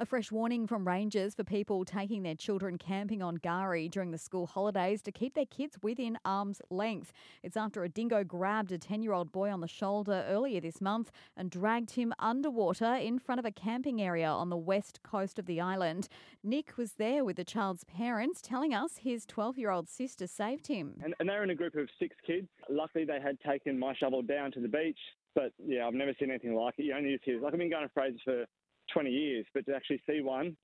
A fresh warning from rangers for people taking their children camping on K'gari during the school holidays to keep their kids within arm's length. It's after a dingo grabbed a 10 year old boy on the shoulder earlier this month and dragged him underwater in front of a camping area on the west coast of the island. Nick was there with the child's parents, telling us his 12 year old sister saved him. And, and they were in a group of six kids. Luckily, they had taken my shovel down to the beach. But yeah, I've never seen anything like it. You only just hear, like I've been going to Fraser for 20 years, but to actually see one,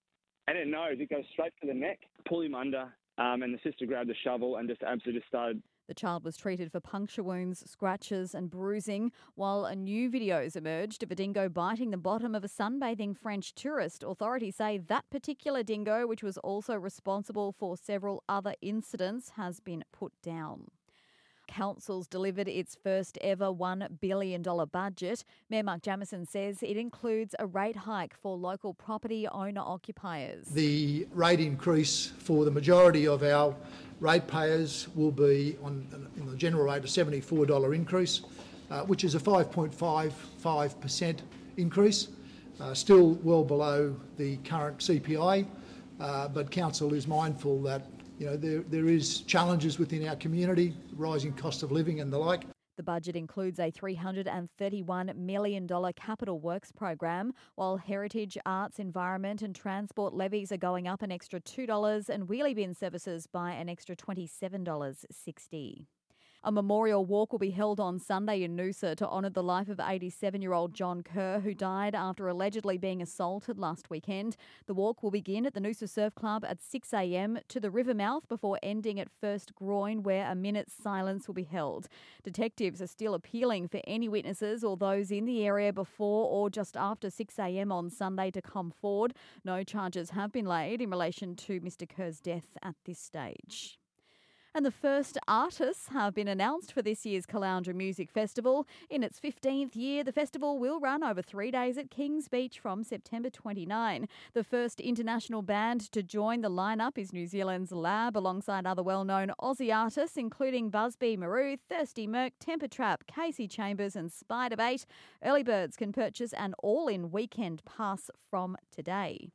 and it knows it goes straight for the neck, pull him under, um, and the sister grabbed the shovel and just absolutely just started the child was treated for puncture wounds, scratches, and bruising, while a new videos emerged of a dingo biting the bottom of a sunbathing French tourist. Authorities say that particular dingo, which was also responsible for several other incidents, has been put down. Council's delivered its first ever $1 billion budget. Mayor Mark Jamieson says it includes a rate hike for local property owner occupiers. The rate increase for the majority of our ratepayers will be on, on the general rate a $74 increase, uh, which is a 5.55% increase. Uh, still well below the current CPI, uh, but Council is mindful that you know, there, there is challenges within our community, rising cost of living and the like. The budget includes a $331 million capital works program, while heritage, arts, environment, and transport levies are going up an extra $2 and wheelie bin services by an extra $27.60. A memorial walk will be held on Sunday in Noosa to honour the life of 87 year old John Kerr, who died after allegedly being assaulted last weekend. The walk will begin at the Noosa Surf Club at 6am to the river mouth before ending at First Groin, where a minute's silence will be held. Detectives are still appealing for any witnesses or those in the area before or just after 6am on Sunday to come forward. No charges have been laid in relation to Mr Kerr's death at this stage. And the first artists have been announced for this year's Caloundra Music Festival. In its 15th year, the festival will run over three days at Kings Beach from September 29. The first international band to join the lineup is New Zealand's Lab, alongside other well known Aussie artists, including Busby Marou, Thirsty Merc, Temper Trap, Kasey Chambers, and Spiderbait. Early birds can purchase an all in weekend pass from today.